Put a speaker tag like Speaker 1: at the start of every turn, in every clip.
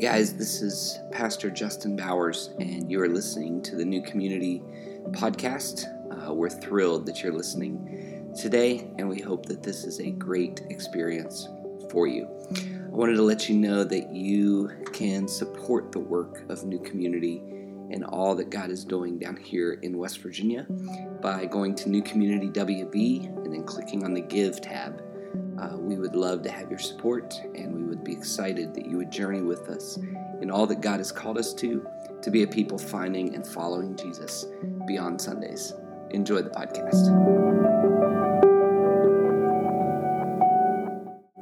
Speaker 1: guys, this is Pastor Justin Bowers, and you are listening to the New Community Podcast. Uh, we're thrilled that you're listening today, and we hope that this is a great experience for you. I wanted to let you know that you can support the work of New Community and all that God is doing down here in West Virginia by going to New Community WV and then clicking on the Give tab. Uh, we would love to have your support, and we would be excited that you would journey with us in all that God has called us to, to be a people finding and following Jesus beyond Sundays. Enjoy the podcast.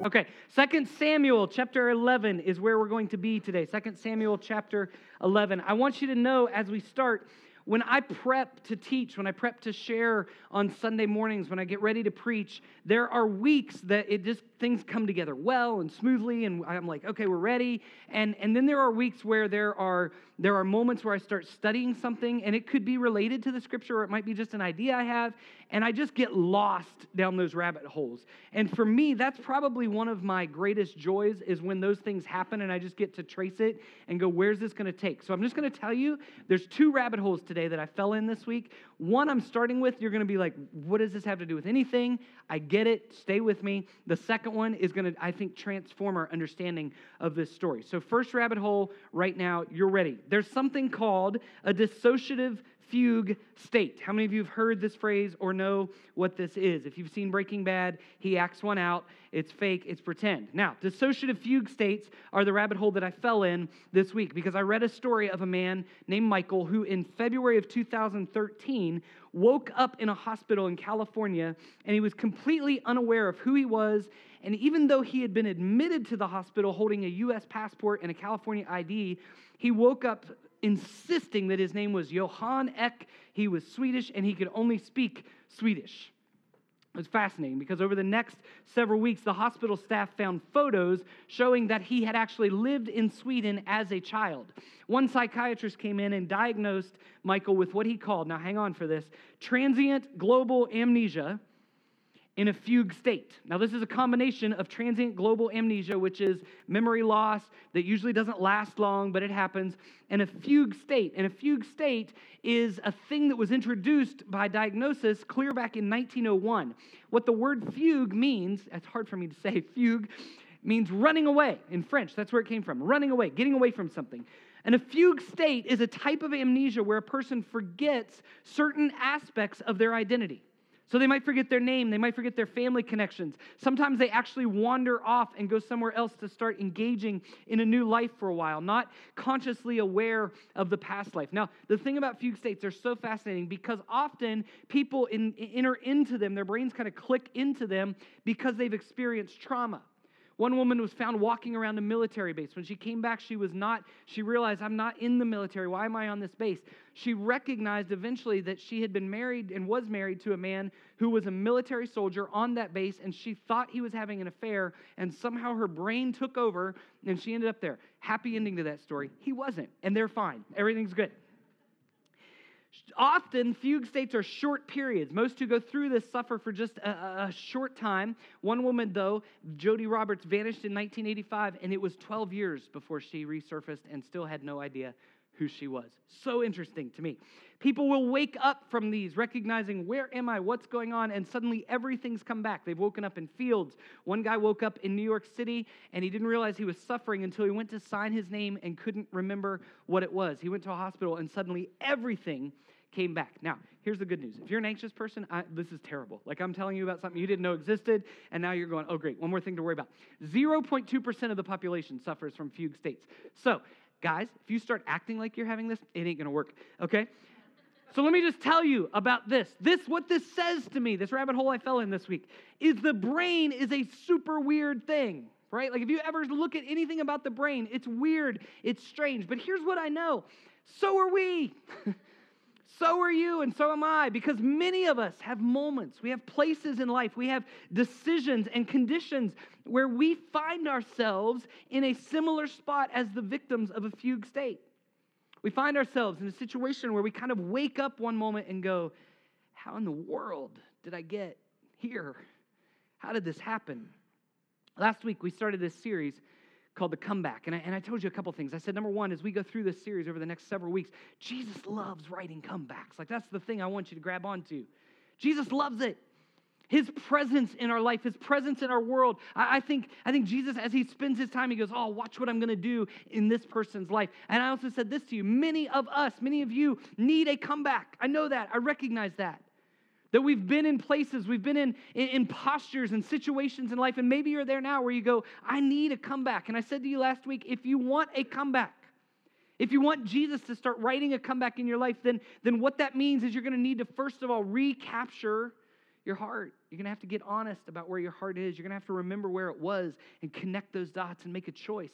Speaker 2: Okay, Second Samuel chapter 11 is where we're going to be today. Second Samuel chapter 11. I want you to know as we start when I prep to teach, when I prep to share on Sunday mornings, when I get ready to preach, there are weeks that it just things come together well and smoothly, and I'm like, okay, we're ready. And and then there are weeks where there are there are moments where I start studying something, and it could be related to the scripture, or it might be just an idea I have, and I just get lost down those rabbit holes. And for me, that's probably one of my greatest joys is when those things happen and I just get to trace it and go, where's this going to take? So I'm just going to tell you there's two rabbit holes today that I fell in this week. One I'm starting with, you're going to be like, what does this have to do with anything? I get it. Stay with me. The second one is going to, I think, transform our understanding of this story. So, first rabbit hole right now, you're ready. There's something called a dissociative fugue state. How many of you have heard this phrase or know what this is? If you've seen Breaking Bad, he acts one out. It's fake, it's pretend. Now, dissociative fugue states are the rabbit hole that I fell in this week because I read a story of a man named Michael who, in February of 2013, woke up in a hospital in California and he was completely unaware of who he was. And even though he had been admitted to the hospital holding a U.S. passport and a California ID, he woke up insisting that his name was Johan Ek. He was Swedish and he could only speak Swedish. It was fascinating because over the next several weeks, the hospital staff found photos showing that he had actually lived in Sweden as a child. One psychiatrist came in and diagnosed Michael with what he called, now hang on for this, transient global amnesia in a fugue state. Now, this is a combination of transient global amnesia, which is memory loss that usually doesn't last long, but it happens, and a fugue state. And a fugue state is a thing that was introduced by diagnosis clear back in 1901. What the word fugue means, it's hard for me to say, fugue means running away in French. That's where it came from running away, getting away from something. And a fugue state is a type of amnesia where a person forgets certain aspects of their identity. So they might forget their name, they might forget their family connections. Sometimes they actually wander off and go somewhere else to start engaging in a new life for a while, not consciously aware of the past life. Now, the thing about fugue states are so fascinating because often people in, enter into them, their brains kind of click into them because they've experienced trauma. One woman was found walking around a military base. When she came back, she was not, she realized, I'm not in the military. Why am I on this base? She recognized eventually that she had been married and was married to a man who was a military soldier on that base, and she thought he was having an affair, and somehow her brain took over, and she ended up there. Happy ending to that story. He wasn't, and they're fine. Everything's good. Often, fugue states are short periods. Most who go through this suffer for just a, a, short time. One woman, though, Jody Roberts, vanished in 1985, and it was 12 years before she resurfaced and still had no idea who she was. So interesting to me. People will wake up from these, recognizing, where am I? What's going on? And suddenly everything's come back. They've woken up in fields. One guy woke up in New York City and he didn't realize he was suffering until he went to sign his name and couldn't remember what it was. He went to a hospital and suddenly everything came back. Now, here's the good news. If you're an anxious person, I, this is terrible. Like I'm telling you about something you didn't know existed, and now you're going, oh, great, one more thing to worry about. 0.2% of the population suffers from fugue states. So, guys, if you start acting like you're having this, it ain't gonna work, okay? So let me just tell you about this. This, what this says to me, this rabbit hole I fell in this week, is the brain is a super weird thing right? Like if you ever look at anything about the brain, it's weird, it's strange. But here's what I know so are we. So are you, and so am I, because many of us have moments, we have places in life, we have decisions and conditions where we find ourselves in a similar spot as the victims of a fugue state. We find ourselves in a situation where we kind of wake up one moment and go, How in the world did I get here? How did this happen? Last week, we started this series called The Comeback. And I, and I told you a couple things. I said, number one, as we go through this series over the next several weeks, Jesus loves writing comebacks. Like, that's the thing I want you to grab onto. Jesus loves it. His presence in our life, his presence in our world. I, I think, I think Jesus, as he spends his time, he goes, Oh, watch what I'm going to do in this person's life. And I also said this to you many of us, many of you need a comeback. I know that. I recognize that. That we've been in places, we've been in, in, in, postures and situations in life, and maybe you're there now where you go, I need a comeback. And I said to you last week, if you want a comeback, if you want Jesus to start writing a comeback in your life, then, then what that means is you're going to need to, first of all, recapture your heart. You're going to have to get honest about where your heart is. You're going to have to remember where it was and connect those dots and make a choice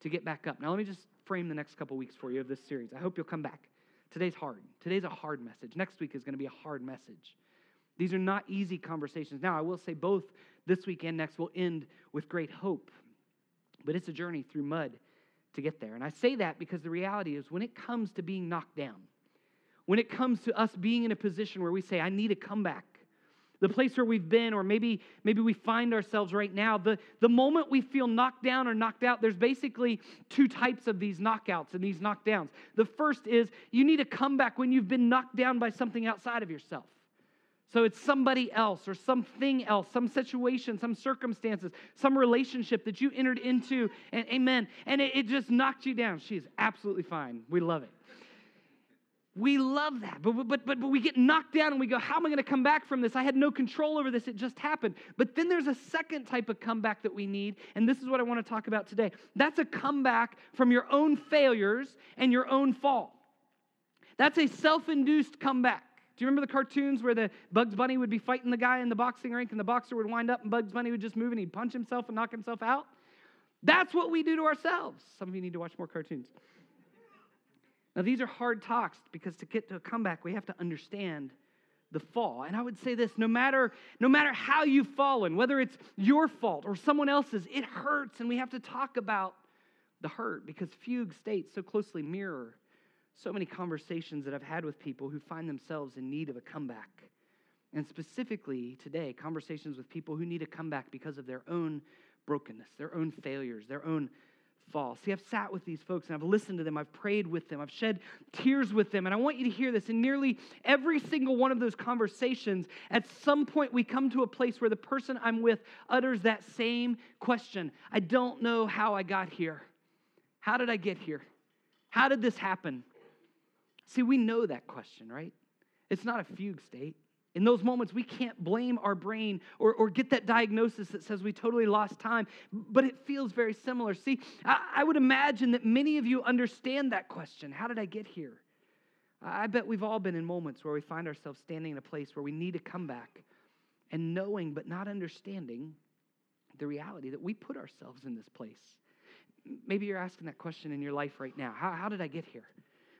Speaker 2: to get back up. Now, let me just frame the next couple weeks for you of this series. I hope you'll come back. Today's hard. Today's a hard message. Next week is going to be a hard message. These are not easy conversations. Now, I will say both this week and next will end with great hope, but it's a journey through mud to get there. And I say that because the reality is when it comes to being knocked down, when it comes to us being in a position where we say, I need a comeback, the place where we've been, or maybe, maybe we find ourselves right now, the, the moment we feel knocked down or knocked out, there's basically two types of these knockouts and these knockdowns. The first is you need a comeback when you've been knocked down by something outside of yourself. So it's somebody else or something else, some situation, some circumstances, some relationship that you entered into, and amen. And it, it just knocked you down. She is absolutely fine. We love it. We love that. But, but, but, but we get knocked down and we go, How am I going to come back from this? I had no control over this. It just happened. But then there's a second type of comeback that we need. And this is what I want to talk about today. That's a comeback from your own failures and your own fall. That's a self induced comeback. Do you remember the cartoons where the Bugs Bunny would be fighting the guy in the boxing rink and the boxer would wind up and Bugs Bunny would just move and he'd punch himself and knock himself out? That's what we do to ourselves. Some of you need to watch more cartoons. Now, these are hard talks because to get to a comeback, we have to understand the fall. And I would say this no matter, no matter how you've fallen, whether it's your fault or someone else's, it hurts. And we have to talk about the hurt because fugue states so closely mirror so many conversations that I've had with people who find themselves in need of a comeback. And specifically today, conversations with people who need a comeback because of their own brokenness, their own failures, their own fall. See, I've sat with these folks and I've listened to them, I've prayed with them, I've shed tears with them, and I want you to hear this. In nearly every single one of those conversations, at some point we come to a place where the person I'm with utters that same question I don't know how I got here. How did I get here? How did this happen? See, we know that question, right? It's not a fugue state. In those moments, we can't blame our brain or, or get that diagnosis that says we totally lost time, but it feels very similar. See, I, I would imagine that many of you understand that question How did I get here? I bet we've all been in moments where we find ourselves standing in a place where we need to come back and knowing but not understanding the reality that we put ourselves in this place. Maybe you're asking that question in your life right now How, how did I get here?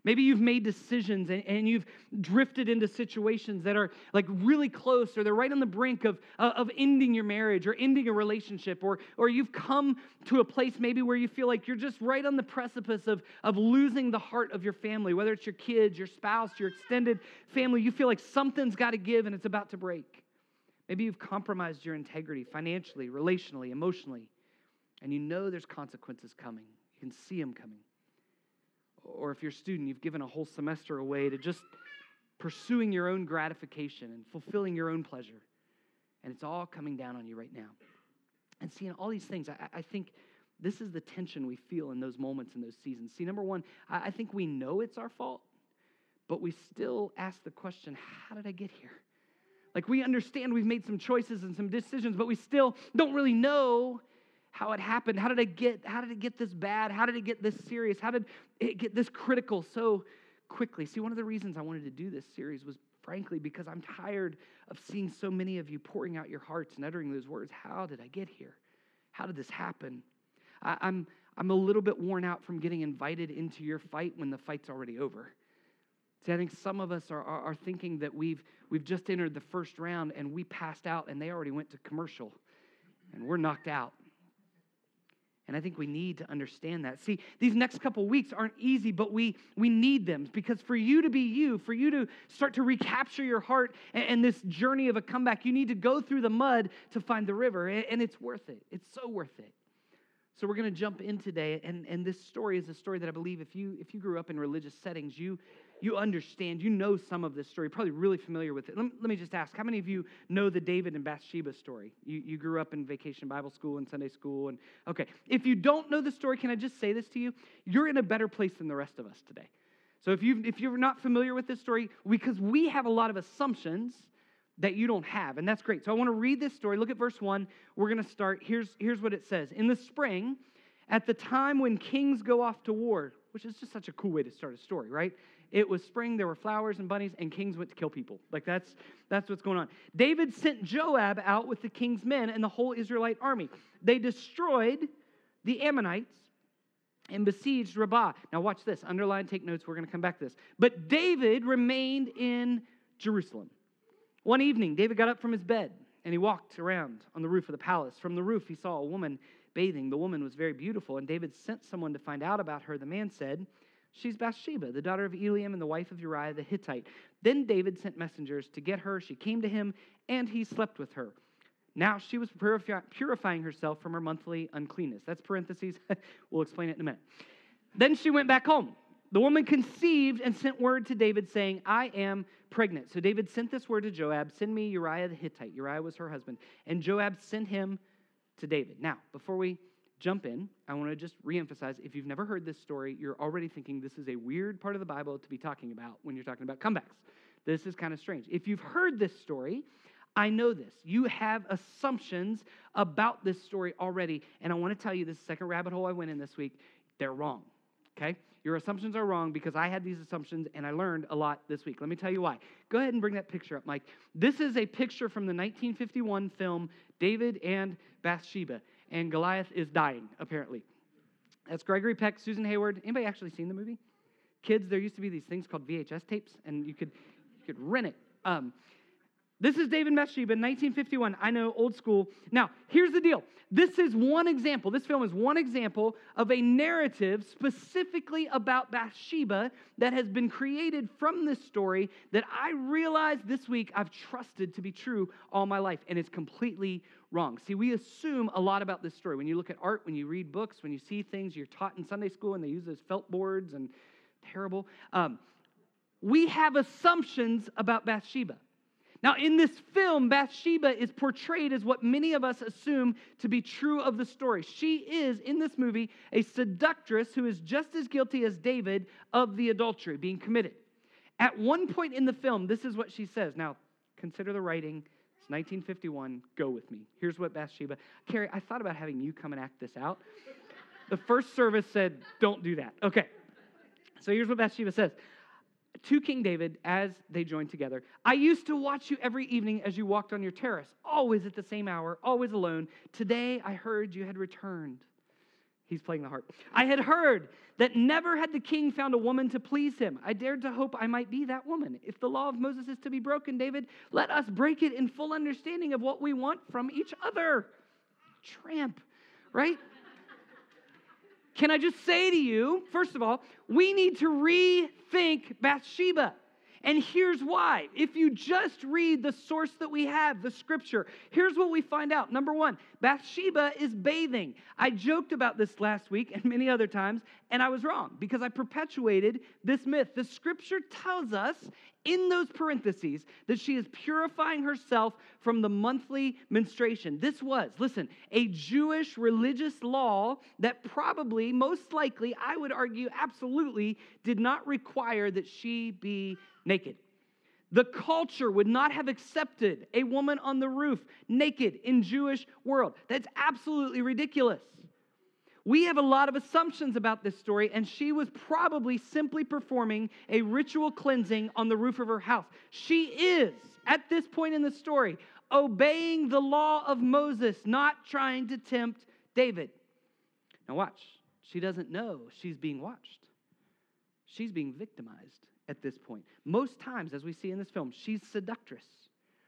Speaker 2: Maybe you've made decisions and, and, you've drifted into situations that are like really close or they're right on the brink of, uh, of ending your marriage or ending a relationship or, or you've come to a place maybe where you feel like you're just right on the precipice of, of losing the heart of your family, whether it's your kids, your spouse, your extended family. You feel like something's got to give and it's about to break. Maybe you've compromised your integrity financially, relationally, emotionally, and you know there's consequences coming. You can see them coming or if you're a student, you've given a whole semester away to just pursuing your own gratification and fulfilling your own pleasure. And it's all coming down on you right now. And seeing all these things, I, I, think this is the tension we feel in those moments, in those seasons. See, number one, I, I think we know it's our fault, but we still ask the question how did I get here? Like we understand we've made some choices and some decisions, but we still don't really know how it happened. How did it get how did it get this bad? How did it get this serious? How did it get this critical so quickly? See, one of the reasons I wanted to do this series was frankly because I'm tired of seeing so many of you pouring out your hearts and uttering those words. How did I get here? How did this happen? I, I'm I'm a little bit worn out from getting invited into your fight when the fight's already over. See, I think some of us are, are, are, thinking that we've, we've just entered the first round and we passed out and they already went to commercial and we're knocked out. And I think we need to understand that. See, these next couple weeks aren't easy, but we, we need them because for you to be you, for you to start to recapture your heart and, and this journey of a comeback, you need to go through the mud to find the river. And, and it's worth it. It's so worth it. So we're going to jump in today, and, and this story is a story that I believe if you if you grew up in religious settings, you you understand, you know some of this story, probably really familiar with it. Let me, let me just ask, how many of you know the David and Bathsheba story? You, you grew up in vacation Bible school and Sunday school, and okay. If you don't know the story, can I just say this to you? You're in a better place than the rest of us today. So if you if you're not familiar with this story, because we have a lot of assumptions that you don't have. And that's great. So I want to read this story. Look at verse 1. We're going to start. Here's, here's what it says In the spring, at the time when kings go off to war, which is just such a cool way to start a story, right? It was spring, there were flowers and bunnies, and kings went to kill people. Like that's that's what's going on. David sent Joab out with the king's men and the whole Israelite army. They destroyed the Ammonites and besieged Rabbah. Now watch this. Underline, take notes. We're going to come back to this. But David remained in Jerusalem. One evening, David got up from his bed and he walked around on the roof of the palace. From the roof, he saw a woman bathing. The woman was very beautiful, and David sent someone to find out about her. The man said, She's Bathsheba, the daughter of Eliam and the wife of Uriah the Hittite. Then David sent messengers to get her. She came to him, and he slept with her. Now she was purifying herself from her monthly uncleanness. That's parentheses. we'll explain it in a minute. Then she went back home. The woman conceived and sent word to David saying, I am pregnant. So David sent this word to Joab Send me Uriah the Hittite. Uriah was her husband. And Joab sent him to David. Now, before we jump in, I want to just reemphasize if you've never heard this story, you're already thinking this is a weird part of the Bible to be talking about when you're talking about comebacks. This is kind of strange. If you've heard this story, I know this. You have assumptions about this story already. And I want to tell you this second rabbit hole I went in this week, they're wrong. Okay? Your assumptions are wrong because I had these assumptions and I learned a lot this week. Let me tell you why. Go ahead and bring that picture up, Mike. This is a picture from the 1951 film David and Bathsheba, and Goliath is dying, apparently. That's Gregory Peck, Susan Hayward. Anybody actually seen the movie? Kids, there used to be these things called VHS tapes, and you could, you could rent it. Um, this is David Bathsheba, 1951. I know, old school. Now, here's the deal. This is one example. This film is one example of a narrative specifically about Bathsheba that has been created from this story that I realized this week I've trusted to be true all my life, and it's completely wrong. See, we assume a lot about this story. When you look at art, when you read books, when you see things you're taught in Sunday school, and they use those felt boards and terrible. Um, we have assumptions about Bathsheba. Now, in this film, Bathsheba is portrayed as what many of us assume to be true of the story. She is, in this movie, a seductress who is just as guilty as David of the adultery being committed. At one point in the film, this is what she says. Now, consider the writing. It's 1951. Go with me. Here's what Bathsheba. Carrie, I thought about having you come and act this out. The first service said, don't do that. Okay. So here's what Bathsheba says to King David as they joined together. I used to watch you every evening as you walked on your terrace, always at the same hour, always alone. Today I heard you had returned. He's playing the harp. I had heard that never had the king found a woman to please him. I dared to hope I might be that woman. If the law of Moses is to be broken, David, let us break it in full understanding of what we want from each other. Tramp, right? Can I just say to you, first of all, we need to rethink Bathsheba. And here's why. If you just read the source that we have, the scripture, here's what we find out. Number one, Bathsheba is bathing. I joked about this last week and many other times, and I was wrong because I perpetuated this myth. The scripture tells us in those parentheses that she is purifying herself from the monthly menstruation. This was, listen, a Jewish religious law that probably, most likely, I would argue, absolutely did not require that she be naked. The culture would not have accepted a woman on the roof naked in Jewish world. That's absolutely ridiculous. We have a lot of assumptions about this story, and she was probably simply performing a ritual cleansing on the roof of her house. She is, at this point in the story, obeying the law of Moses, not trying to tempt David. Now, watch. She doesn't know she's being watched, she's being victimized at this point. Most times, as we see in this film, she's seductress,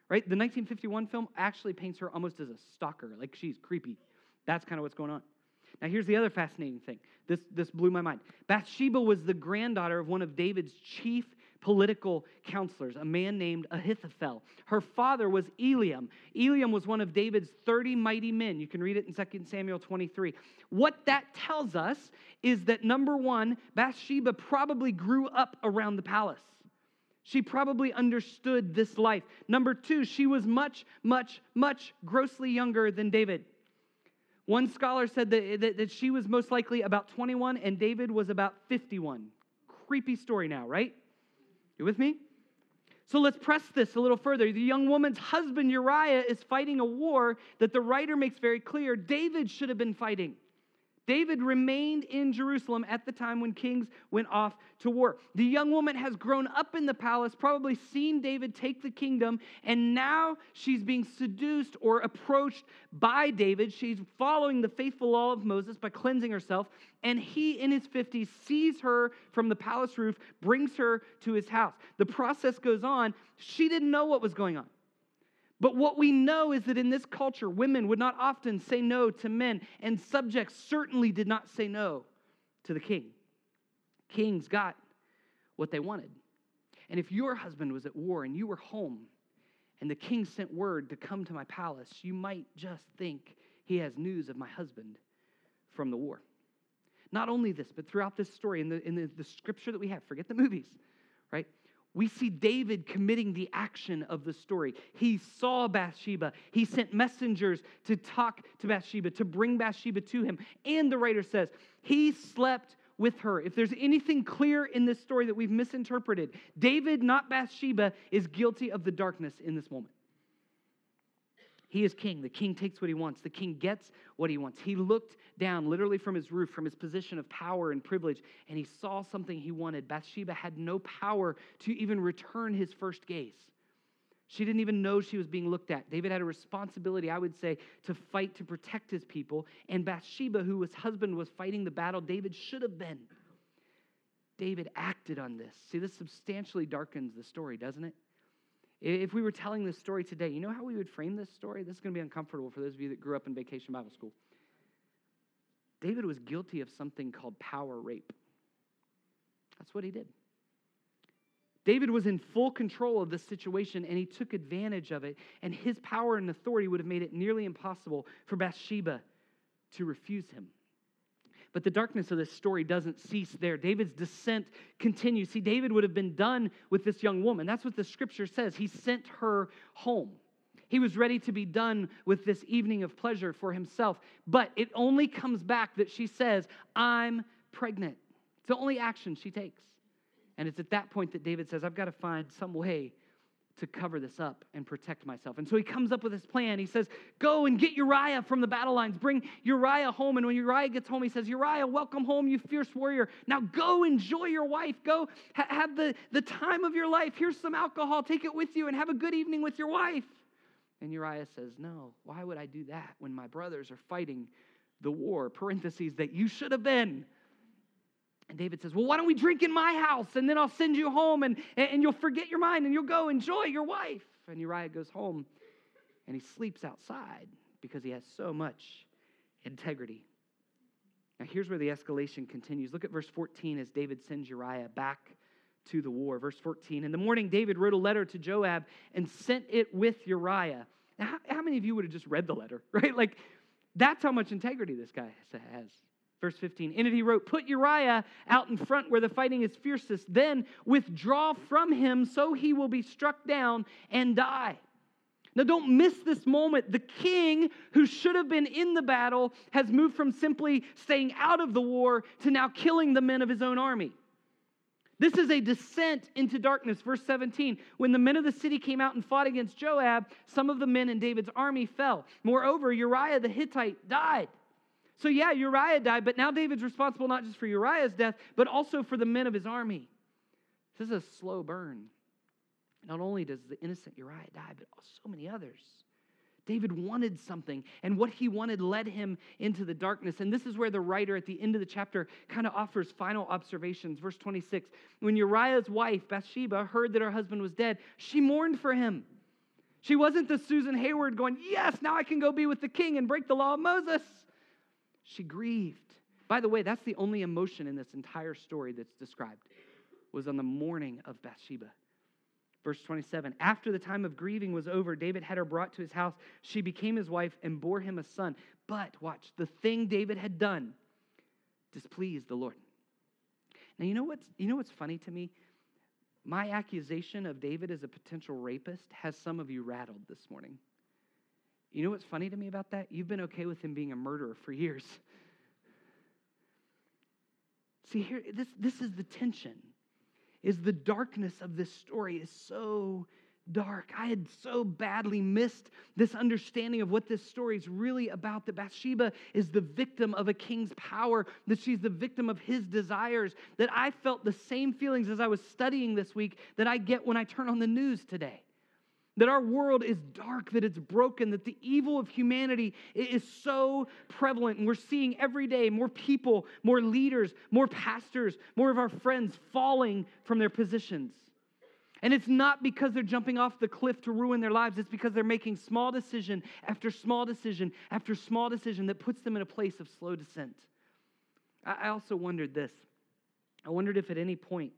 Speaker 2: right? The 1951 film actually paints her almost as a stalker, like she's creepy. That's kind of what's going on. Now, here's the other fascinating thing. This, this blew my mind. Bathsheba was the granddaughter of one of David's chief political counselors, a man named Ahithophel. Her father was Eliam. Eliam was one of David's 30 mighty men. You can read it in 2 Samuel 23. What that tells us is that number one, Bathsheba probably grew up around the palace. She probably understood this life. Number two, she was much, much, much grossly younger than David. One scholar said that, that, that, she was most likely about 21 and David was about 51. Creepy story now, right? You with me? So let's press this a little further. The young woman's husband, Uriah, is fighting a war that the writer makes very clear David should have been fighting. David remained in Jerusalem at the time when kings went off to war. The young woman has grown up in the palace, probably seen David take the kingdom, and now she's being seduced or approached by David. She's following the faithful law of Moses by cleansing herself, and he, in his 50s, sees her from the palace roof, brings her to his house. The process goes on. She didn't know what was going on. But what we know is that in this culture, women would not often say no to men, and subjects certainly did not say no to the king. Kings got what they wanted. And if your husband was at war and you were home, and the king sent word to come to my palace, you might just think he has news of my husband from the war. Not only this, but throughout this story, in the, in the, the scripture that we have, forget the movies? We see David committing the action of the story. He saw Bathsheba. He sent messengers to talk to Bathsheba, to bring Bathsheba to him. And the writer says, he slept with her. If there's anything clear in this story that we've misinterpreted, David, not Bathsheba, is guilty of the darkness in this moment. He is king. The king takes what he wants. The king gets what he wants. He looked down, literally from his roof, from his position of power and privilege, and he saw something he wanted. Bathsheba had no power to even return his first gaze. She didn't even know she was being looked at. David had a responsibility, I would say, to fight to protect his people. And Bathsheba, who his husband was fighting the battle, David should have been. David acted on this. See, this substantially darkens the story, doesn't it? If we were telling this story today, you know how we would frame this story? This is going to be uncomfortable for those of you that grew up in vacation Bible school. David was guilty of something called power rape. That's what he did. David was in full control of the situation and he took advantage of it, and his power and authority would have made it nearly impossible for Bathsheba to refuse him. But the darkness of this story doesn't cease there. David's descent continues. See, David would have been done with this young woman. That's what the scripture says. He sent her home. He was ready to be done with this evening of pleasure for himself. But it only comes back that she says, I'm pregnant. It's the only action she takes. And it's at that point that David says, I've got to find some way to cover this up and protect myself. And so he comes up with this plan. He says, Go and get Uriah from the battle lines. Bring Uriah home. And when Uriah gets home, he says, Uriah, welcome home, you fierce warrior. Now go enjoy your wife. Go ha- have the, the time of your life. Here's some alcohol. Take it with you and have a good evening with your wife. And Uriah says, No, why would I do that when my brothers are fighting the war, parentheses, that you should have been? And David says, Well, why don't we drink in my house and then I'll send you home and, and you'll forget your mind and you'll go enjoy your wife. And Uriah goes home and he sleeps outside because he has so much integrity. Now, here's where the escalation continues. Look at verse 14 as David sends Uriah back to the war. Verse 14 In the morning, David wrote a letter to Joab and sent it with Uriah. Now, how, how many of you would have just read the letter, right? Like, that's how much integrity this guy has. Verse 15, in it he wrote, Put Uriah out in front where the fighting is fiercest, then withdraw from him so he will be struck down and die. Now, don't miss this moment. The king, who should have been in the battle, has moved from simply staying out of the war to now killing the men of his own army. This is a descent into darkness. Verse 17 When the men of the city came out and fought against Joab, some of the men in David's army fell. Moreover, Uriah the Hittite died. So, yeah, Uriah died, but now David's responsible not just for Uriah's death, but also for the men of his army. This is a slow burn. Not only does the innocent Uriah die, but so many others. David wanted something, and what he wanted led him into the darkness. And this is where the writer at the end of the chapter kind of offers final observations. Verse 26 When Uriah's wife, Bathsheba, heard that her husband was dead, she mourned for him. She wasn't the Susan Hayward going, Yes, now I can go be with the king and break the law of Moses. She grieved. By the way, that's the only emotion in this entire story that's described. was on the mourning of Bathsheba. Verse 27 After the time of grieving was over, David had her brought to his house. She became his wife and bore him a son. But, watch, the thing David had done displeased the Lord. Now, you know what's, you know what's funny to me? My accusation of David as a potential rapist has some of you rattled this morning. You know what's funny to me about that? You've been okay with him being a murderer for years. See, here, this, this is the tension is the darkness of this story is so dark. I had so badly missed this understanding of what this story is really about that Bathsheba is the victim of a king's power, that she's the victim of his desires, that I felt the same feelings as I was studying this week that I get when I turn on the news today that our world is dark, that it's broken, that the evil of humanity is so prevalent. And we're seeing every day more people, more leaders, more pastors, more of our friends falling from their positions. And it's not because they're jumping off the cliff to ruin their lives, it's because they're making small decision after small decision after small decision that puts them in a place of slow descent. I also wondered this. I wondered if at any point,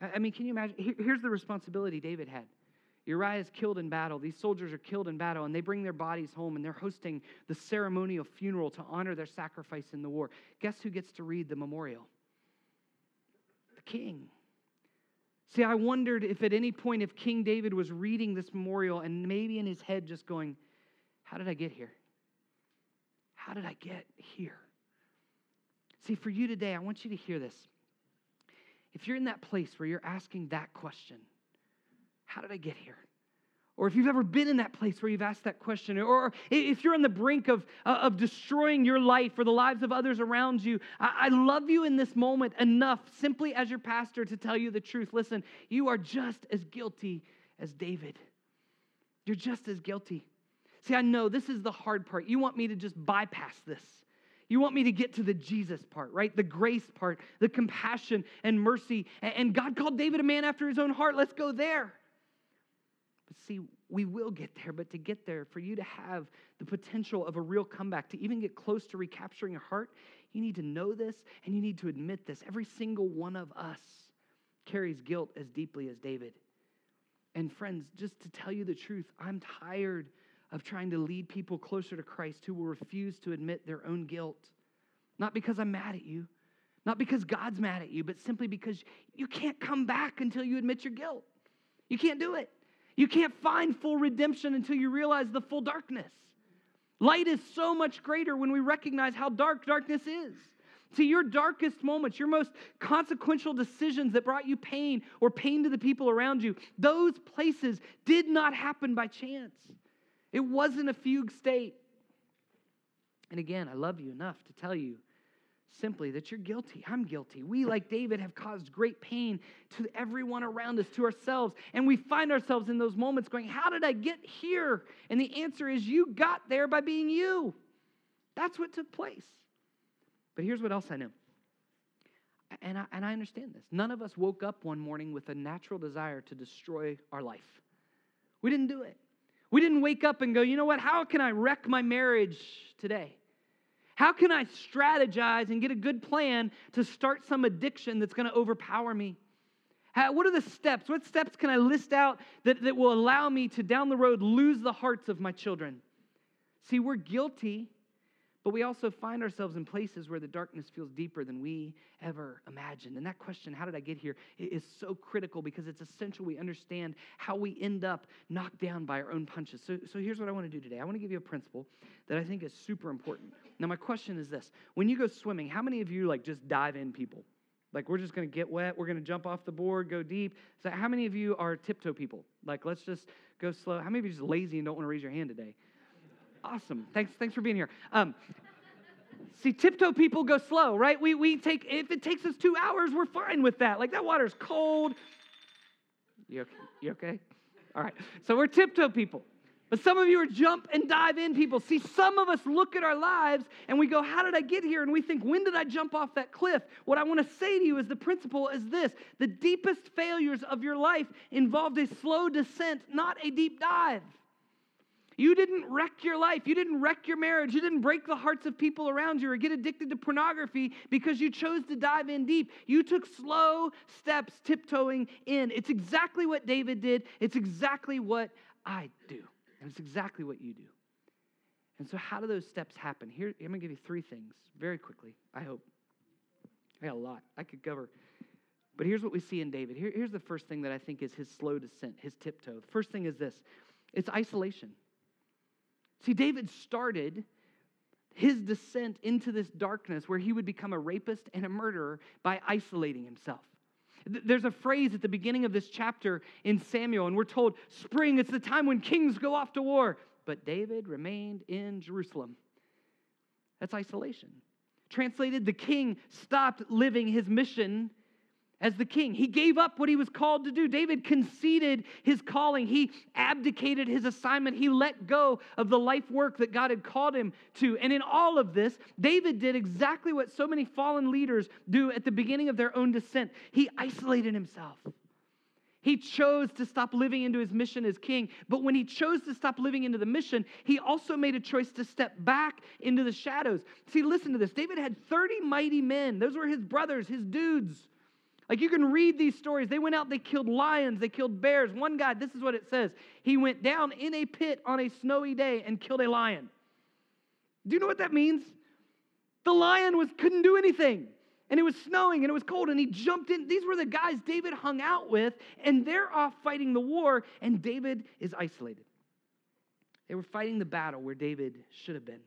Speaker 2: I mean, can you imagine? Here's the responsibility David had. Uriah is killed in battle. These soldiers are killed in battle, and they bring their bodies home, and they're hosting the ceremonial funeral to honor their sacrifice in the war. Guess who gets to read the memorial? The king. See, I wondered if at any point, if King David was reading this memorial and maybe in his head just going, How did I get here? How did I get here? See, for you today, I want you to hear this. If you're in that place where you're asking that question, how did I get here? Or if you've ever been in that place where you've asked that question, or if you're on the brink of, uh, of destroying your life or the lives of others around you, I, I love you in this moment enough, simply as your pastor, to tell you the truth. Listen, you are just as guilty as David. You're just as guilty. See, I know this is the hard part. You want me to just bypass this. You want me to get to the Jesus part, right? The grace part, the compassion and mercy. And God called David a man after his own heart. Let's go there. But see, we will get there, but to get there, for you to have the potential of a real comeback, to even get close to recapturing a heart, you need to know this and you need to admit this. Every single one of us carries guilt as deeply as David. And friends, just to tell you the truth, I'm tired of trying to lead people closer to Christ who will refuse to admit their own guilt. Not because I'm mad at you, not because God's mad at you, but simply because you can't come back until you admit your guilt. You can't do it. You can't find full redemption until you realize the full darkness. Light is so much greater when we recognize how dark darkness is. To your darkest moments, your most consequential decisions that brought you pain or pain to the people around you, those places did not happen by chance. It wasn't a fugue state. And again, I love you enough to tell you simply that you're guilty. I'm guilty. We, like David, have caused great pain to everyone around us, to ourselves. And we find ourselves in those moments going, How did I get here? And the answer is, You got there by being you. That's what took place. But here's what else I know. And I, and I understand this. None of us woke up one morning with a natural desire to destroy our life. We didn't do it. We didn't wake up and go, you know what? How can I wreck my marriage today? How can I strategize and get a good plan to start some addiction that's going to overpower me? How, what are the steps? What steps can I list out that, that will allow me to down the road lose the hearts of my children? See, we're guilty but we also find ourselves in places where the darkness feels deeper than we ever imagined. And that question, how did I get here, is so critical because it's essential we understand how we end up knocked down by our own punches. So, so here's what I want to do today I want to give you a principle that I think is super important. Now, my question is this when you go swimming, how many of you like just dive in people? Like, we're just going to get wet. We're going to jump off the board, go deep. So, how many of you are tiptoe people? Like, let's just go slow. How many of you just lazy and don't want to raise your hand today? Awesome. Thanks, thanks for being here. Um, see, tiptoe people go slow, right? We, we take, if it takes us two hours, we're fine with that. Like that water's cold. You okay? You okay? All right. So we're tiptoe people. But some of you are jump and dive in people. See, some of us look at our lives and we go, How did I get here? And we think, When did I jump off that cliff? What I want to say to you is the principle is this the deepest failures of your life involved a slow descent, not a deep dive. You didn't wreck your life. You didn't wreck your marriage. You didn't break the hearts of people around you or get addicted to pornography because you chose to dive in deep. You took slow steps tiptoeing in. It's exactly what David did. It's exactly what I do. And it's exactly what you do. And so, how do those steps happen? Here, I'm going to give you three things very quickly, I hope. I got a lot I could cover. But here's what we see in David. Here, here's the first thing that I think is his slow descent, his tiptoe. The first thing is this it's isolation. See, David started his descent into this darkness where he would become a rapist and a murderer by isolating himself. There's a phrase at the beginning of this chapter in Samuel, and we're told, Spring, it's the time when kings go off to war. But David remained in Jerusalem. That's isolation. Translated, the king stopped living his mission as the king. He gave up what he was called to do. David conceded his calling. He abdicated his assignment. He let go of the life work that God had called him to. And in all of this, David did exactly what so many fallen leaders do at the beginning of their own descent. He isolated himself. He chose to stop living into his mission as king. But when he chose to stop living into the mission, he also made a choice to step back into the shadows. See, listen to this. David had 30 mighty men. Those were his brothers, his dudes. Like you can read these stories. They went out, they killed lions, they killed bears. One guy, this is what it says he went down in a pit on a snowy day and killed a lion. Do you know what that means? The lion was couldn't do anything. And it was snowing and it was cold, and he jumped in. These were the guys David hung out with, and they're off fighting the war, and David is isolated. They were fighting the battle where David should have been.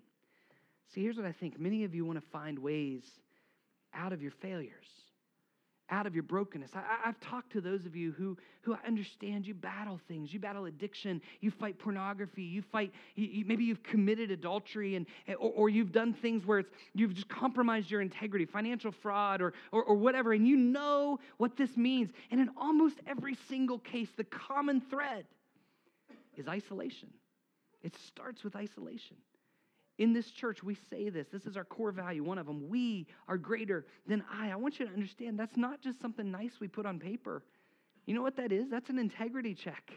Speaker 2: See, here's what I think many of you want to find ways out of your failures out of your brokenness. I, have talked to those of you who, who understand you battle things. You battle addiction. You fight pornography. You fight, you, you, maybe you've committed adultery and, or, or, you've done things where it's, you've just compromised your integrity, financial fraud or, or, or whatever, and you know what this means. And in almost every single case, the common thread is isolation. It starts with isolation. In this church, we say this. This is our core value, one of them. We are greater than I. I want you to understand that's not just something nice we put on paper. You know what that is? That's an integrity check.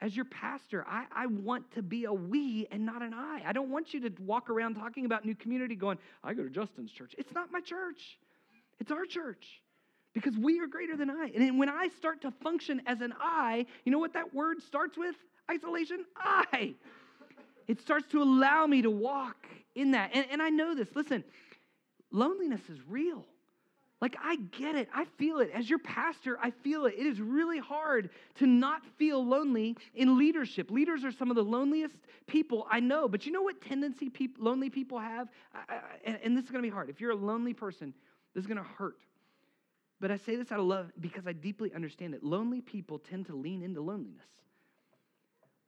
Speaker 2: As your pastor, I, I want to be a we and not an I. I don't want you to walk around talking about new community going, I go to Justin's church. It's not my church, it's our church because we are greater than I. And when I start to function as an I, you know what that word starts with? Isolation? I it starts to allow me to walk in that. And, and I know this. Listen, loneliness is real. Like, I get it. I feel it. As your pastor, I feel it. It is really hard to not feel lonely in leadership. Leaders are some of the loneliest people I know. But you know what tendency lonely people have? I, I, and, and this is going to be hard. If you're a lonely person, this is going to hurt. But I say this out of love because I deeply understand it. Lonely people tend to lean into loneliness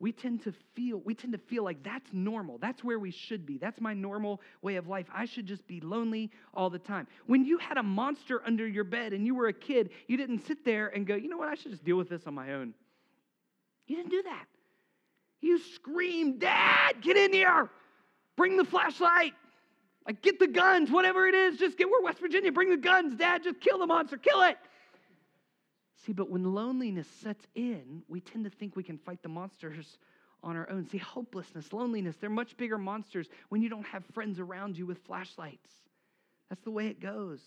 Speaker 2: we tend to feel we tend to feel like that's normal. That's where we should be. That's my normal way of life. I should just be lonely all the time. When you had a monster under your bed and you were a kid you didn't sit there and go you know what? I should just deal with this on my own. You didn't do that. You screamed dad get in here! Bring the flashlight! Like get the guns whatever it is just get we're west virginia bring the guns dad just kill the monster kill it See, but when loneliness sets in, we tend to think we can fight the monsters on our own. See, hopelessness, loneliness, they're much bigger monsters when you don't have friends around you with flashlights. That's the way it goes.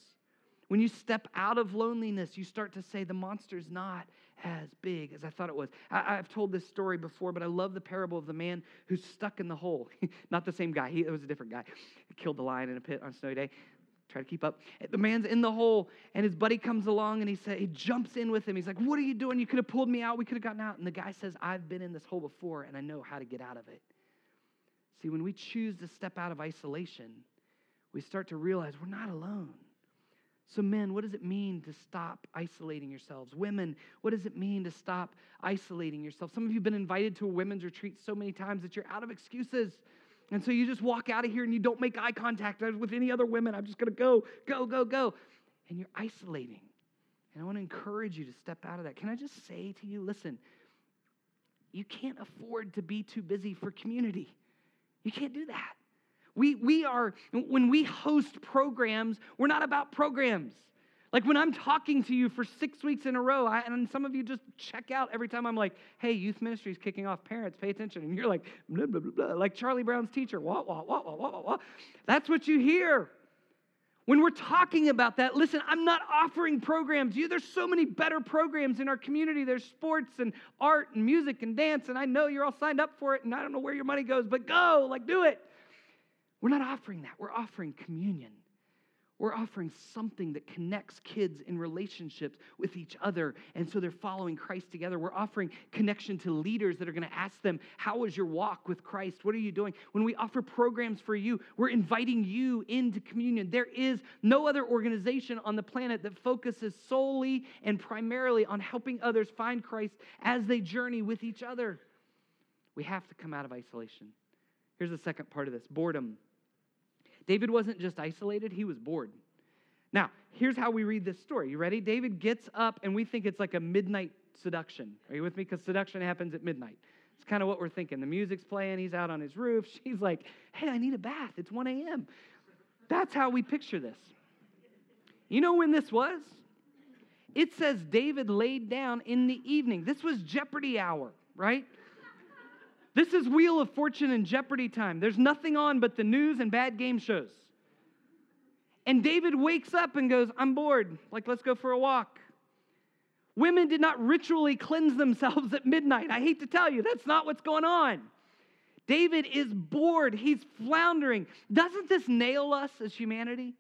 Speaker 2: When you step out of loneliness, you start to say, the monster's not as big as I thought it was. I, have told this story before, but I love the parable of the man who's stuck in the hole. not the same guy, he, it was a different guy. He killed the lion in a pit on a snowy day. Try to keep up. The man's in the hole, and his buddy comes along and he said, he jumps in with him. He's like, What are you doing? You could have pulled me out. We could have gotten out. And the guy says, I've been in this hole before and I know how to get out of it. See, when we choose to step out of isolation, we start to realize we're not alone. So, men, what does it mean to stop isolating yourselves? Women, what does it mean to stop isolating yourself? Some of you have been invited to a women's retreat so many times that you're out of excuses. And so you just walk out of here and you don't make eye contact with any other women. I'm just going to go, go, go, go. And you're isolating. And I want to encourage you to step out of that. Can I just say to you, listen, you can't afford to be too busy for community. You can't do that. We, we are, when we host programs, we're not about programs. Like when I'm talking to you for six weeks in a row, I, and some of you just check out every time I'm like, hey, youth ministry is kicking off, parents, pay attention. And you're like, blah, blah, blah, blah, like Charlie Brown's teacher, wah, wah, wah, wah, wah, wah. That's what you hear. When we're talking about that, listen, I'm not offering programs. You, there's so many better programs in our community. There's sports and art and music and dance, and I know you're all signed up for it, and I don't know where your money goes, but go, like do it. We're not offering that. We're offering communion. We're offering something that connects kids in relationships with each other. And so they're following Christ together. We're offering connection to leaders that are going to ask them, How was your walk with Christ? What are you doing? When we offer programs for you, we're inviting you into communion. There is no other organization on the planet that focuses solely and primarily on helping others find Christ as they journey with each other. We have to come out of isolation. Here's the second part of this boredom. David wasn't just isolated, he was bored. Now, here's how we read this story. You ready? David gets up, and we think it's like a midnight seduction. Are you with me? Because seduction happens at midnight. It's kind of what we're thinking. The music's playing, he's out on his roof. She's like, hey, I need a bath. It's 1 a.m. That's how we picture this. You know when this was? It says David laid down in the evening. This was Jeopardy hour, right? This is Wheel of Fortune and Jeopardy time. There's nothing on but the news and bad game shows. And David wakes up and goes, I'm bored. Like, let's go for a walk. Women did not ritually cleanse themselves at midnight. I hate to tell you, that's not what's going on. David is bored. He's floundering. Doesn't this nail us as humanity?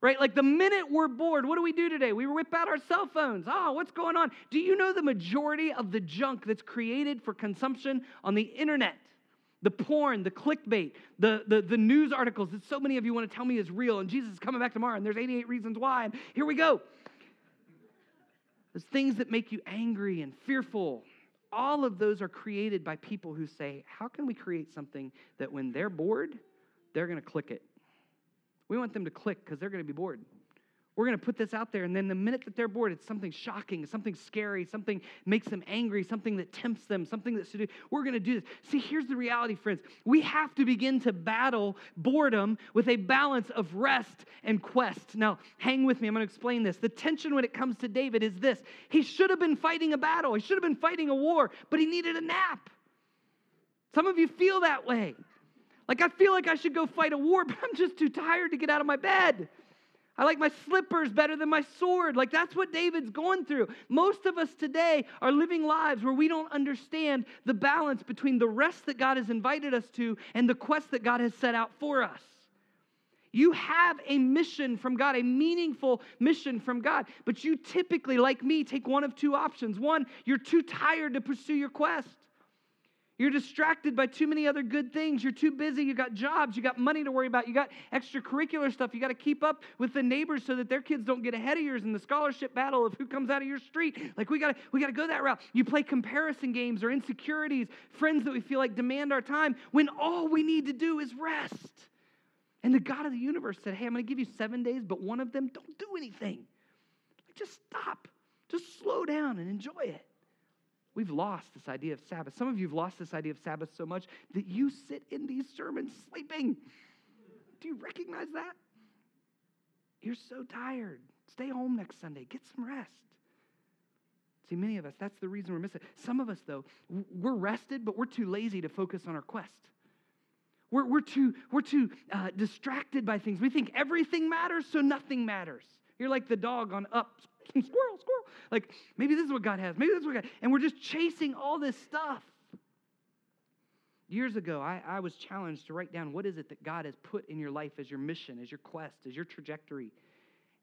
Speaker 2: Right? Like the minute we're bored, what do we do today? We whip out our cell phones. Oh, what's going on? Do you know the majority of the junk that's created for consumption on the internet? The porn, the clickbait, the, the, the news articles that so many of you want to tell me is real, and Jesus is coming back tomorrow, and there's 88 reasons why, and here we go. There's things that make you angry and fearful. All of those are created by people who say, How can we create something that when they're bored, they're going to click it? We want them to click because they're going to be bored. We're going to put this out there, and then the minute that they're bored, it's something shocking, something scary, something makes them angry, something that tempts them, something that's to do. We're going to do this. See, here's the reality, friends. We have to begin to battle boredom with a balance of rest and quest. Now, hang with me. I'm going to explain this. The tension when it comes to David is this he should have been fighting a battle, he should have been fighting a war, but he needed a nap. Some of you feel that way. Like, I feel like I should go fight a war, but I'm just too tired to get out of my bed. I like my slippers better than my sword. Like, that's what David's going through. Most of us today are living lives where we don't understand the balance between the rest that God has invited us to and the quest that God has set out for us. You have a mission from God, a meaningful mission from God, but you typically, like me, take one of two options. One, you're too tired to pursue your quest. You're distracted by too many other good things. You're too busy. You got jobs. You got money to worry about. You got extracurricular stuff. You got to keep up with the neighbors so that their kids don't get ahead of yours in the scholarship battle of who comes out of your street. Like we got to we got to go that route. You play comparison games or insecurities, friends that we feel like demand our time when all we need to do is rest. And the God of the universe said, "Hey, I'm going to give you 7 days, but one of them don't do anything. Just stop. Just slow down and enjoy it." We've lost this idea of Sabbath. Some of you have lost this idea of Sabbath so much that you sit in these sermons sleeping. Do you recognize that? You're so tired. Stay home next Sunday. Get some rest. See, many of us, that's the reason we're missing. Some of us, though, we're rested, but we're too lazy to focus on our quest. We're, we're too, we're too uh, distracted by things. We think everything matters, so nothing matters. You're like the dog on up, squirrel, squirrel. Like, maybe this is what God has. Maybe this is what God And we're just chasing all this stuff. Years ago, I, I was challenged to write down what is it that God has put in your life as your mission, as your quest, as your trajectory.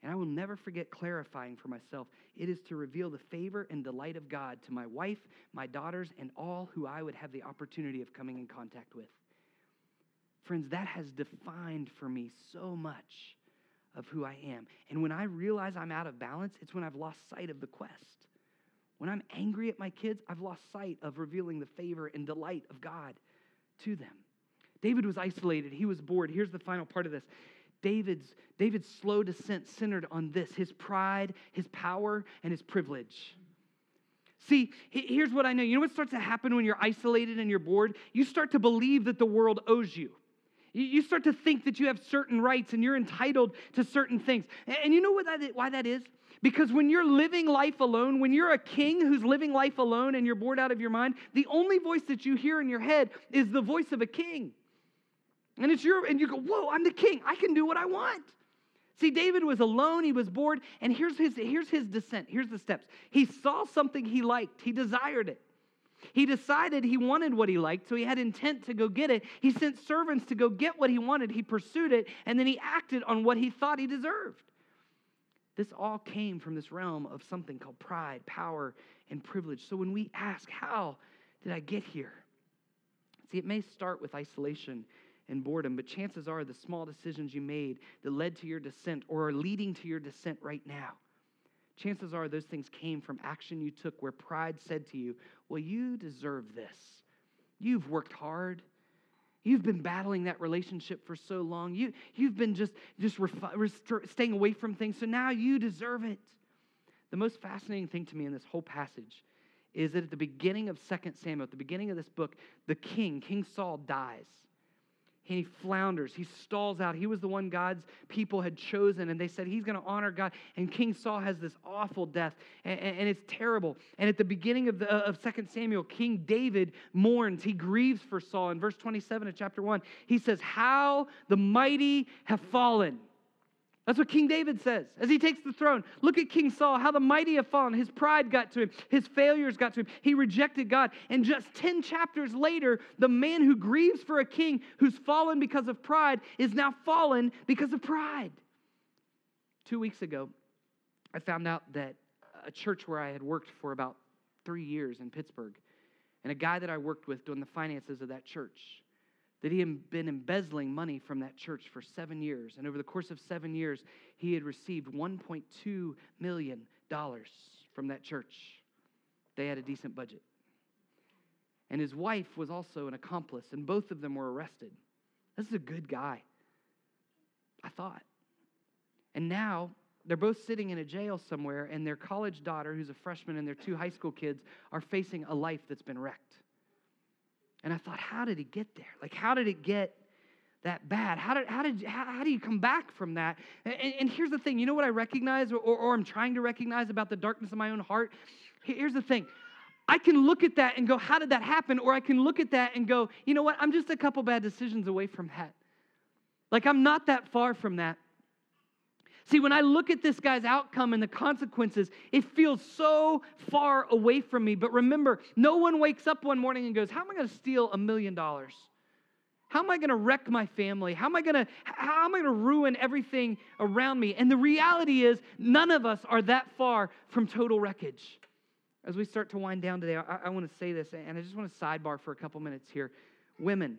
Speaker 2: And I will never forget clarifying for myself it is to reveal the favor and delight of God to my wife, my daughters, and all who I would have the opportunity of coming in contact with. Friends, that has defined for me so much of who I am. And when I realize I'm out of balance, it's when I've lost sight of the quest. When I'm angry at my kids, I've lost sight of revealing the favor and delight of God to them. David was isolated, he was bored. Here's the final part of this. David's, David's slow descent centered on this his pride, his power, and his privilege. See, here's what I know. You know what starts to happen when you're isolated and you're bored? You start to believe that the world owes you. You start to think that you have certain rights and you're entitled to certain things. And you know what that why that is? Because when you're living life alone, when you're a king who's living life alone and you're bored out of your mind, the only voice that you hear in your head is the voice of a king. And it's your, and you go, whoa, I'm the king. I can do what I want. See, David was alone, he was bored, and here's his, here's his descent. Here's the steps. He saw something he liked, he desired it. He decided he wanted what he liked, so he had intent to go get it. He sent servants to go get what he wanted, he pursued it, and then he acted on what he thought he deserved. This all came from this realm of something called pride, power, and privilege. So when we ask, How did I get here? See, it may start with isolation and boredom, but chances are the small decisions you made that led to your descent or are leading to your descent right now, chances are those things came from action you took where pride said to you, Well, you deserve this. You've worked hard. You've been battling that relationship for so long. You, you've been just, just refi- staying away from things, so now you deserve it. The most fascinating thing to me in this whole passage is that at the beginning of 2 Samuel, at the beginning of this book, the king, King Saul, dies he flounders. He stalls out. He was the one God's people had chosen, and they said he's going to honor God. And King Saul has this awful death, and, and it's terrible. And at the beginning of, the, uh, of 2 Samuel, King David mourns. He grieves for Saul. In verse 27 of chapter 1, he says, How the mighty have fallen. That's what King David says as he takes the throne. Look at King Saul, how the mighty have fallen. His pride got to him, his failures got to him. He rejected God. And just 10 chapters later, the man who grieves for a king who's fallen because of pride is now fallen because of pride. Two weeks ago, I found out that a church where I had worked for about three years in Pittsburgh, and a guy that I worked with doing the finances of that church, that he had been embezzling money from that church for seven years. And over the course of seven years, he had received $1.2 million from that church. They had a decent budget. And his wife was also an accomplice, and both of them were arrested. This is a good guy, I thought. And now they're both sitting in a jail somewhere, and their college daughter, who's a freshman, and their two high school kids are facing a life that's been wrecked. And I thought, how did he get there? Like, how did it get that bad? How, did, how, did, how, how do you come back from that? And, and, here's the thing you know what I recognize, or, or I'm trying to recognize about the darkness of my own heart? Here's the thing I can look at that and go, how did that happen? Or I can look at that and go, you know what? I'm just a couple bad decisions away from that. Like, I'm not that far from that. See, when I look at this guy's outcome and the consequences, it feels so far away from me. But remember, no one wakes up one morning and goes, How am I going to steal a million dollars? How am I going to wreck my family? How am I going to how am I going to ruin everything around me? And the reality is none of us are that far from total wreckage. As we start to wind down today, I, I want to say this, and I just want to sidebar for a couple minutes here. Women,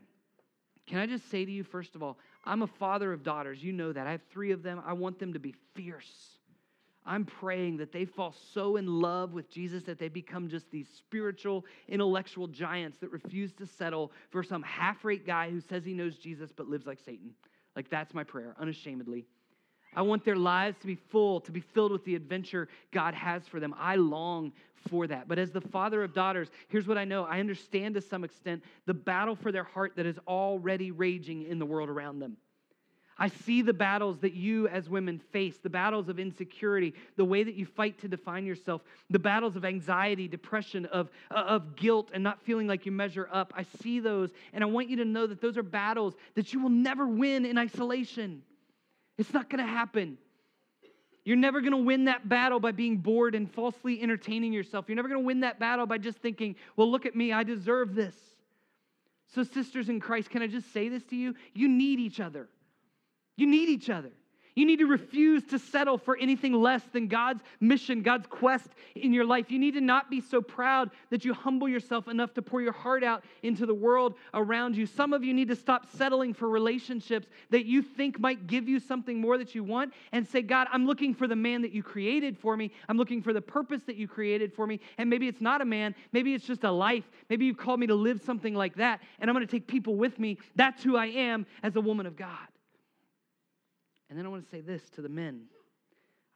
Speaker 2: can I just say to you, first of all, I'm a father of daughters. You know that. I have three of them. I want them to be fierce. I'm praying that they fall so in love with Jesus that they become just these spiritual, intellectual giants that refuse to settle for some half rate guy who says he knows Jesus but lives like Satan. Like, that's my prayer, unashamedly. I want their lives to be full, to be filled with the adventure God has for them. I long for that. But as the father of daughters, here's what I know I understand to some extent the battle for their heart that is already raging in the world around them. I see the battles that you as women face the battles of insecurity, the way that you fight to define yourself, the battles of anxiety, depression, of, uh, of guilt, and not feeling like you measure up. I see those, and I want you to know that those are battles that you will never win in isolation. It's not going to happen. You're never going to win that battle by being bored and falsely entertaining yourself. You're never going to win that battle by just thinking, well, look at me, I deserve this. So, sisters in Christ, can I just say this to you? You need each other. You need each other. You need to refuse to settle for anything less than God's mission, God's quest in your life. You need to not be so proud that you humble yourself enough to pour your heart out into the world around you. Some of you need to stop settling for relationships that you think might give you something more that you want and say, God, I'm looking for the man that you created for me. I'm looking for the purpose that you created for me. And maybe it's not a man, maybe it's just a life. Maybe you've called me to live something like that, and I'm going to take people with me. That's who I am as a woman of God. And then I want to say this to the men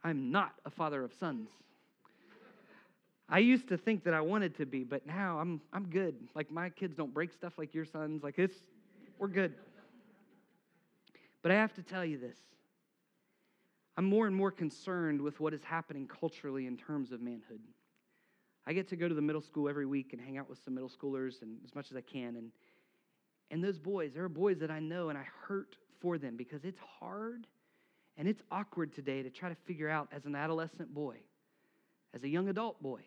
Speaker 2: I'm not a father of sons. I used to think that I wanted to be, but now I'm, I'm good. Like, my kids don't break stuff like your sons. Like, it's, we're good. But I have to tell you this I'm more and more concerned with what is happening culturally in terms of manhood. I get to go to the middle school every week and hang out with some middle schoolers and as much as I can. And, and those boys, there are boys that I know and I hurt for them because it's hard and it's awkward today to try to figure out as an adolescent boy, as a young adult boy,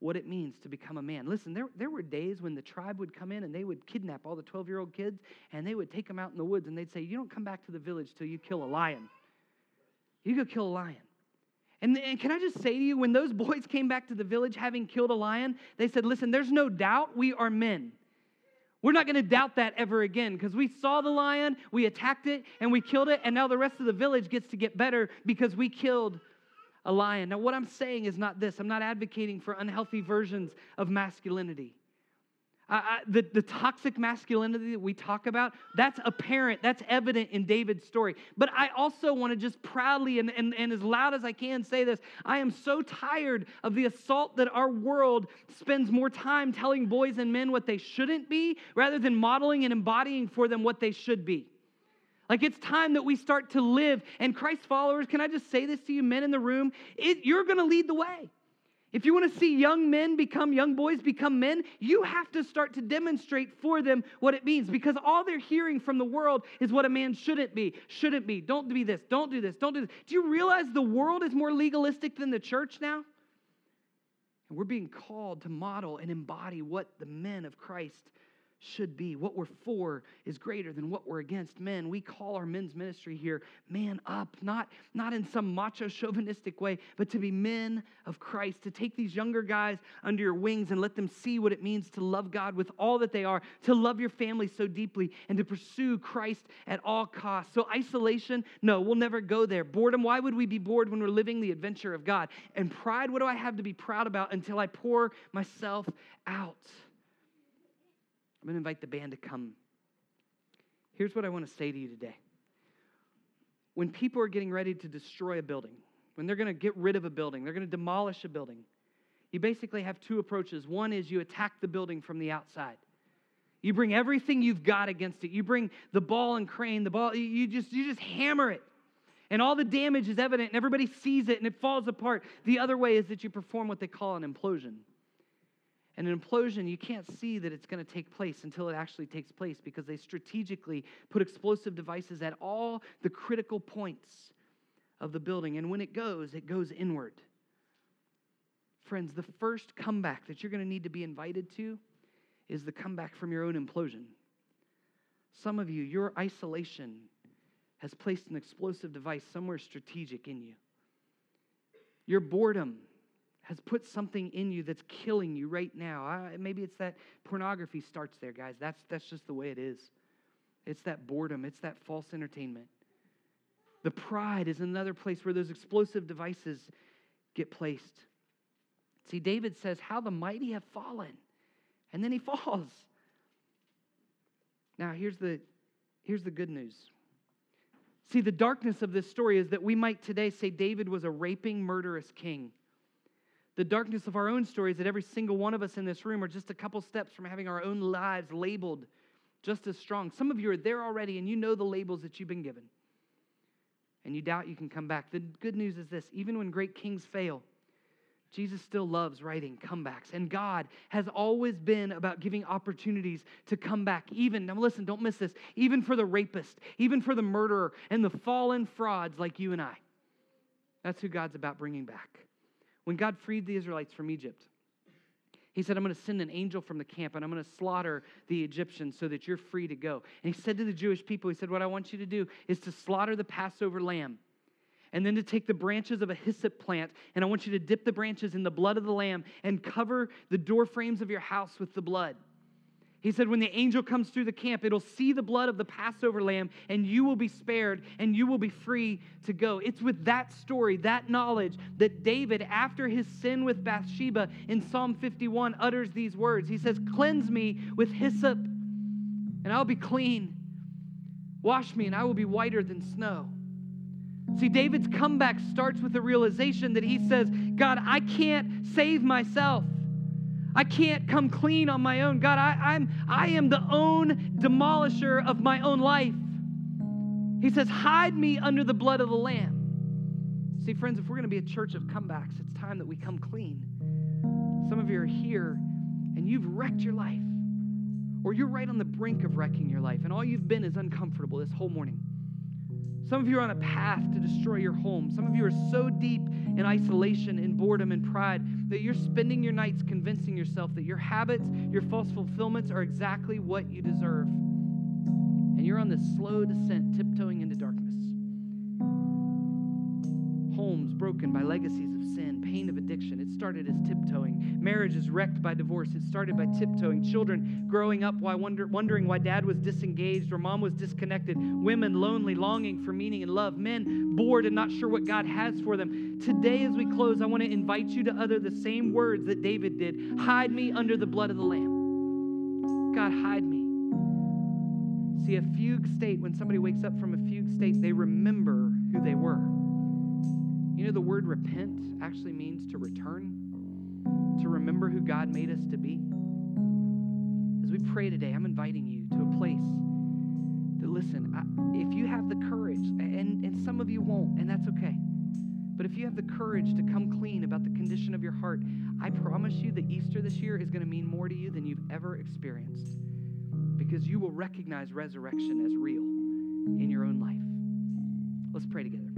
Speaker 2: what it means to become a man. Listen, there, there were days when the tribe would come in and they would kidnap all the 12 year old kids and they would take them out in the woods and they'd say, You don't come back to the village till you kill a lion. You go kill a lion. And, and can I just say to you, when those boys came back to the village having killed a lion, they said, Listen, there's no doubt we are men. We're not going to doubt that ever again because we saw the lion, we attacked it, and we killed it, and now the rest of the village gets to get better because we killed a lion. Now, what I'm saying is not this I'm not advocating for unhealthy versions of masculinity. I, the, the toxic masculinity that we talk about, that's apparent, that's evident in David's story. But I also want to just proudly and, and, and as loud as I can say this I am so tired of the assault that our world spends more time telling boys and men what they shouldn't be rather than modeling and embodying for them what they should be. Like it's time that we start to live. And Christ followers, can I just say this to you, men in the room? It, you're going to lead the way. If you want to see young men become young boys become men, you have to start to demonstrate for them what it means because all they're hearing from the world is what a man shouldn't be, shouldn't be. Don't be this, don't do this, don't do this. Do you realize the world is more legalistic than the church now? And we're being called to model and embody what the men of Christ should be. What we're for is greater than what we're against. Men, we call our men's ministry here man up, not, not in some macho chauvinistic way, but to be men of Christ, to take these younger guys under your wings and let them see what it means to love God with all that they are, to love your family so deeply, and to pursue Christ at all costs. So, isolation, no, we'll never go there. Boredom, why would we be bored when we're living the adventure of God? And pride, what do I have to be proud about until I pour myself out? I'm going to invite the band to come. Here's what I want to say to you today. When people are getting ready to destroy a building, when they're going to get rid of a building, they're going to demolish a building, you basically have two approaches. One is you attack the building from the outside. You bring everything you've got against it. You bring the ball and crane, the ball, you just, you just hammer it. And all the damage is evident, and everybody sees it, and it falls apart. The other way is that you perform what they call an implosion. An implosion, you can't see that it's going to take place until it actually takes place because they strategically put explosive devices at all the critical points of the building. And when it goes, it goes inward. Friends, the first comeback that you're going to need to be invited to is the comeback from your own implosion. Some of you, your isolation has placed an explosive device somewhere strategic in you. Your boredom has put something in you that's killing you right now. I, maybe it's that pornography starts there, guys. That's, that's just the way it is. It's that boredom, it's that false entertainment. The pride is another place where those explosive devices get placed. See, David says, How the mighty have fallen. And then he falls. Now, here's the, here's the good news. See, the darkness of this story is that we might today say David was a raping, murderous king. The darkness of our own stories that every single one of us in this room are just a couple steps from having our own lives labeled just as strong. Some of you are there already and you know the labels that you've been given. And you doubt you can come back. The good news is this even when great kings fail, Jesus still loves writing comebacks. And God has always been about giving opportunities to come back. Even, now listen, don't miss this, even for the rapist, even for the murderer, and the fallen frauds like you and I. That's who God's about bringing back. When God freed the Israelites from Egypt, he said, I'm going to send an angel from the camp and I'm going to slaughter the Egyptians so that you're free to go. And he said to the Jewish people, He said, What I want you to do is to slaughter the Passover lamb and then to take the branches of a hyssop plant and I want you to dip the branches in the blood of the lamb and cover the door frames of your house with the blood. He said, When the angel comes through the camp, it'll see the blood of the Passover lamb, and you will be spared, and you will be free to go. It's with that story, that knowledge, that David, after his sin with Bathsheba in Psalm 51, utters these words. He says, Cleanse me with hyssop, and I'll be clean. Wash me, and I will be whiter than snow. See, David's comeback starts with the realization that he says, God, I can't save myself. I can't come clean on my own. God, I, I'm, I am the own demolisher of my own life. He says, Hide me under the blood of the Lamb. See, friends, if we're going to be a church of comebacks, it's time that we come clean. Some of you are here and you've wrecked your life, or you're right on the brink of wrecking your life, and all you've been is uncomfortable this whole morning. Some of you are on a path to destroy your home. Some of you are so deep in isolation, in boredom, and pride that you're spending your nights convincing yourself that your habits, your false fulfillments are exactly what you deserve. And you're on this slow descent, tiptoeing into broken by legacies of sin, pain of addiction. It started as tiptoeing. Marriage is wrecked by divorce. It started by tiptoeing. Children growing up while wonder, wondering why dad was disengaged or mom was disconnected. Women lonely, longing for meaning and love. Men bored and not sure what God has for them. Today, as we close, I want to invite you to utter the same words that David did Hide me under the blood of the Lamb. God, hide me. See, a fugue state, when somebody wakes up from a fugue state, they remember who they were. You know, the word repent actually means to return, to remember who God made us to be. As we pray today, I'm inviting you to a place that, listen, if you have the courage, and, and some of you won't, and that's okay. But if you have the courage to come clean about the condition of your heart, I promise you that Easter this year is going to mean more to you than you've ever experienced because you will recognize resurrection as real in your own life. Let's pray together.